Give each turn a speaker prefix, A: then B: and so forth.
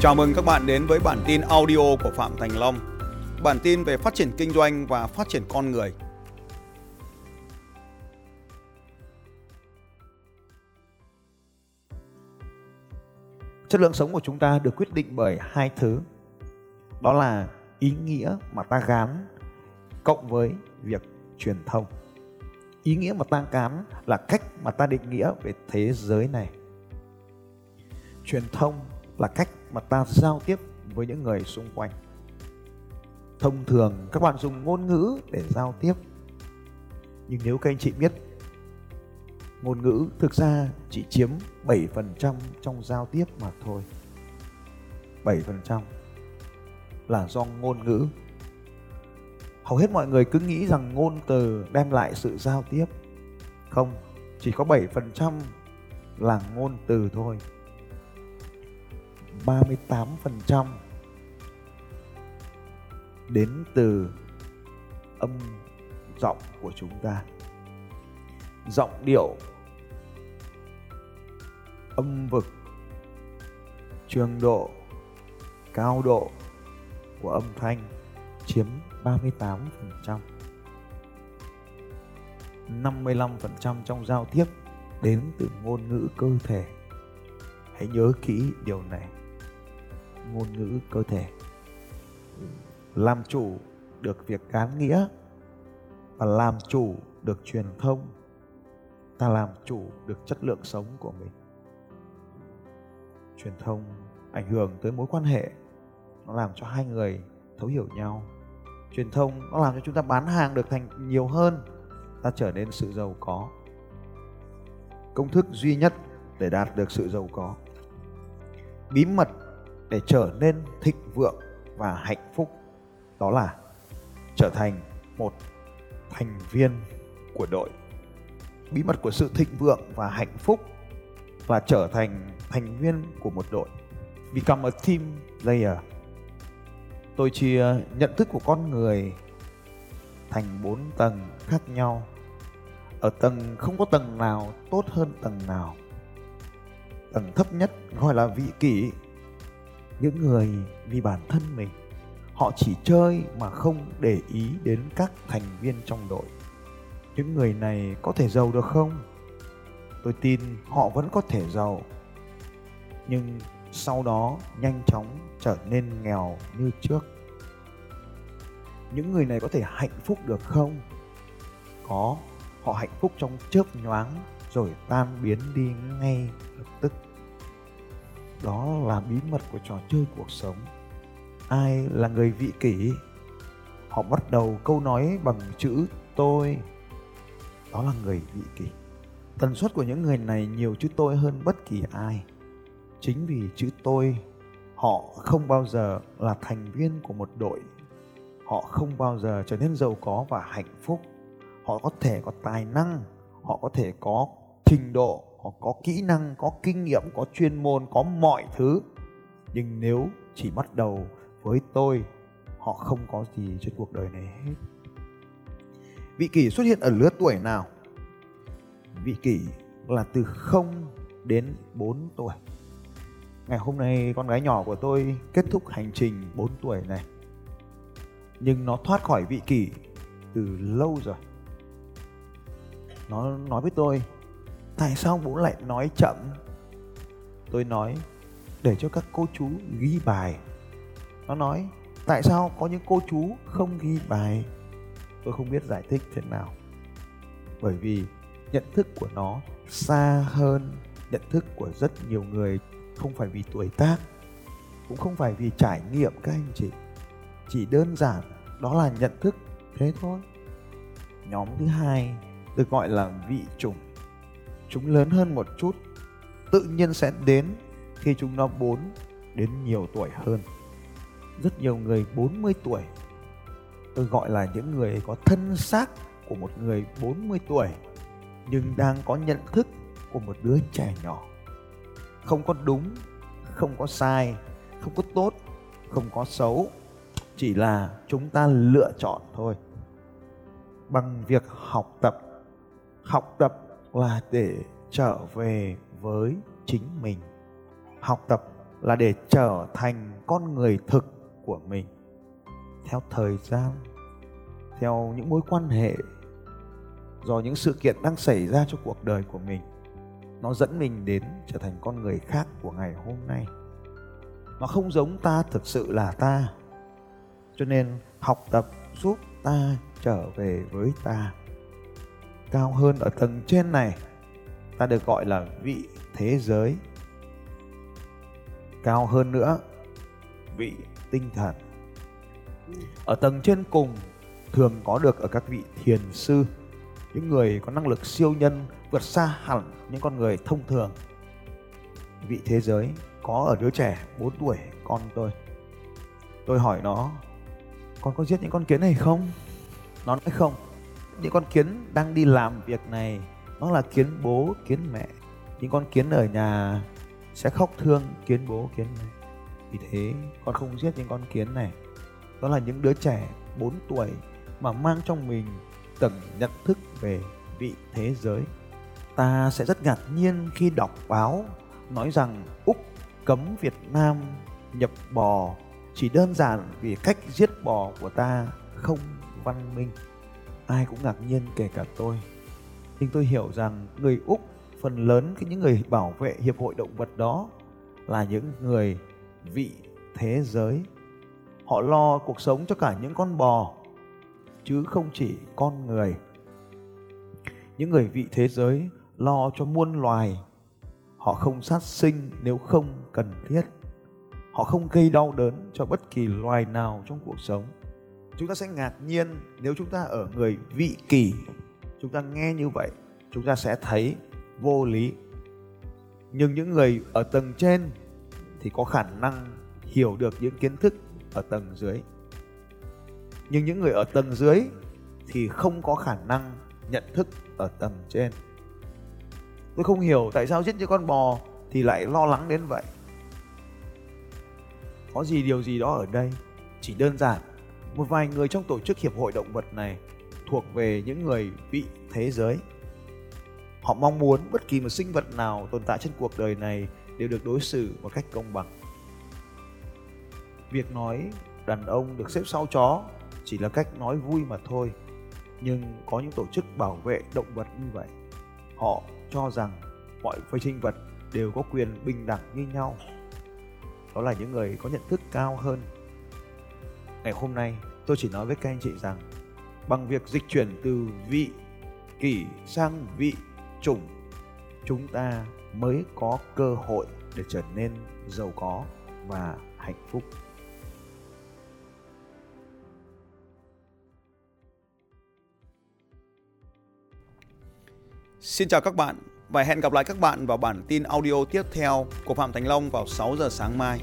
A: Chào mừng các bạn đến với bản tin audio của Phạm Thành Long. Bản tin về phát triển kinh doanh và phát triển con người.
B: Chất lượng sống của chúng ta được quyết định bởi hai thứ. Đó là ý nghĩa mà ta gán cộng với việc truyền thông. Ý nghĩa mà ta gán là cách mà ta định nghĩa về thế giới này. Truyền thông là cách mà ta giao tiếp với những người xung quanh. Thông thường, các bạn dùng ngôn ngữ để giao tiếp. Nhưng nếu các anh chị biết, ngôn ngữ thực ra chỉ chiếm 7% trong giao tiếp mà thôi. 7% là do ngôn ngữ. Hầu hết mọi người cứ nghĩ rằng ngôn từ đem lại sự giao tiếp. Không, chỉ có 7% là ngôn từ thôi. 38% đến từ âm giọng của chúng ta. Giọng điệu, âm vực, trường độ, cao độ của âm thanh chiếm 38%. 55% trong giao tiếp đến từ ngôn ngữ cơ thể. Hãy nhớ kỹ điều này ngôn ngữ cơ thể. Làm chủ được việc cán nghĩa và làm chủ được truyền thông, ta làm chủ được chất lượng sống của mình. Truyền thông ảnh hưởng tới mối quan hệ, nó làm cho hai người thấu hiểu nhau. Truyền thông nó làm cho chúng ta bán hàng được thành nhiều hơn, ta trở nên sự giàu có. Công thức duy nhất để đạt được sự giàu có. Bí mật để trở nên thịnh vượng và hạnh phúc. Đó là trở thành một thành viên của đội. Bí mật của sự thịnh vượng và hạnh phúc và trở thành thành viên của một đội. Become a team player. Tôi chia nhận thức của con người thành bốn tầng khác nhau. Ở tầng không có tầng nào tốt hơn tầng nào. Tầng thấp nhất gọi là vị kỷ những người vì bản thân mình. Họ chỉ chơi mà không để ý đến các thành viên trong đội. Những người này có thể giàu được không? Tôi tin họ vẫn có thể giàu. Nhưng sau đó nhanh chóng trở nên nghèo như trước. Những người này có thể hạnh phúc được không? Có, họ hạnh phúc trong chớp nhoáng rồi tan biến đi ngay lập tức đó là bí mật của trò chơi cuộc sống. Ai là người vị kỷ? Họ bắt đầu câu nói bằng chữ tôi. Đó là người vị kỷ. Tần suất của những người này nhiều chữ tôi hơn bất kỳ ai. Chính vì chữ tôi, họ không bao giờ là thành viên của một đội. Họ không bao giờ trở nên giàu có và hạnh phúc. Họ có thể có tài năng, họ có thể có trình độ họ có kỹ năng, có kinh nghiệm, có chuyên môn, có mọi thứ. Nhưng nếu chỉ bắt đầu với tôi, họ không có gì trên cuộc đời này hết. Vị kỷ xuất hiện ở lứa tuổi nào? Vị kỷ là từ 0 đến 4 tuổi. Ngày hôm nay con gái nhỏ của tôi kết thúc hành trình 4 tuổi này. Nhưng nó thoát khỏi vị kỷ từ lâu rồi. Nó nói với tôi tại sao bố lại nói chậm? Tôi nói, để cho các cô chú ghi bài. Nó nói, tại sao có những cô chú không ghi bài? Tôi không biết giải thích thế nào. Bởi vì nhận thức của nó xa hơn nhận thức của rất nhiều người, không phải vì tuổi tác, cũng không phải vì trải nghiệm các anh chị. Chỉ đơn giản đó là nhận thức, thế thôi. Nhóm thứ hai được gọi là vị chủng chúng lớn hơn một chút, tự nhiên sẽ đến khi chúng nó 4 đến nhiều tuổi hơn. Rất nhiều người 40 tuổi. Tôi gọi là những người có thân xác của một người 40 tuổi, nhưng đang có nhận thức của một đứa trẻ nhỏ. Không có đúng, không có sai, không có tốt, không có xấu, chỉ là chúng ta lựa chọn thôi. Bằng việc học tập học tập là để trở về với chính mình. Học tập là để trở thành con người thực của mình. Theo thời gian, theo những mối quan hệ, do những sự kiện đang xảy ra trong cuộc đời của mình, nó dẫn mình đến trở thành con người khác của ngày hôm nay. Nó không giống ta thực sự là ta. Cho nên học tập giúp ta trở về với ta cao hơn ở tầng trên này. Ta được gọi là vị thế giới. Cao hơn nữa, vị tinh thần. Ở tầng trên cùng, thường có được ở các vị thiền sư, những người có năng lực siêu nhân vượt xa hẳn những con người thông thường. Vị thế giới có ở đứa trẻ 4 tuổi, con tôi. Tôi hỏi nó, con có giết những con kiến này không? Nó nói, không những con kiến đang đi làm việc này, nó là kiến bố, kiến mẹ. Những con kiến ở nhà sẽ khóc thương kiến bố, kiến mẹ. Vì thế, con không giết những con kiến này. Đó là những đứa trẻ 4 tuổi mà mang trong mình tầng nhận thức về vị thế giới. Ta sẽ rất ngạc nhiên khi đọc báo nói rằng úc cấm việt nam nhập bò chỉ đơn giản vì cách giết bò của ta không văn minh ai cũng ngạc nhiên kể cả tôi. Nhưng tôi hiểu rằng người úc, phần lớn những người bảo vệ hiệp hội động vật đó là những người vị thế giới. Họ lo cuộc sống cho cả những con bò, chứ không chỉ con người. Những người vị thế giới lo cho muôn loài. Họ không sát sinh nếu không cần thiết. Họ không gây đau đớn cho bất kỳ loài nào trong cuộc sống chúng ta sẽ ngạc nhiên nếu chúng ta ở người vị kỷ. Chúng ta nghe như vậy, chúng ta sẽ thấy vô lý. Nhưng những người ở tầng trên thì có khả năng hiểu được những kiến thức ở tầng dưới. Nhưng những người ở tầng dưới thì không có khả năng nhận thức ở tầng trên. Tôi không hiểu tại sao giết những con bò thì lại lo lắng đến vậy. Có gì điều gì đó ở đây? Chỉ đơn giản một vài người trong tổ chức hiệp hội động vật này thuộc về những người vị thế giới. Họ mong muốn bất kỳ một sinh vật nào tồn tại trên cuộc đời này đều được đối xử một cách công bằng. Việc nói đàn ông được xếp sau chó chỉ là cách nói vui mà thôi, nhưng có những tổ chức bảo vệ động vật như vậy, họ cho rằng mọi phi sinh vật đều có quyền bình đẳng như nhau. Đó là những người có nhận thức cao hơn ngày hôm nay, tôi chỉ nói với các anh chị rằng, bằng việc dịch chuyển từ vị kỷ sang vị chủng, chúng ta mới có cơ hội để trở nên giàu có và hạnh phúc
A: Xin chào các bạn và hẹn gặp lại các bạn vào bản tin audio tiếp theo của Phạm Thành Long vào 6 giờ sáng mai.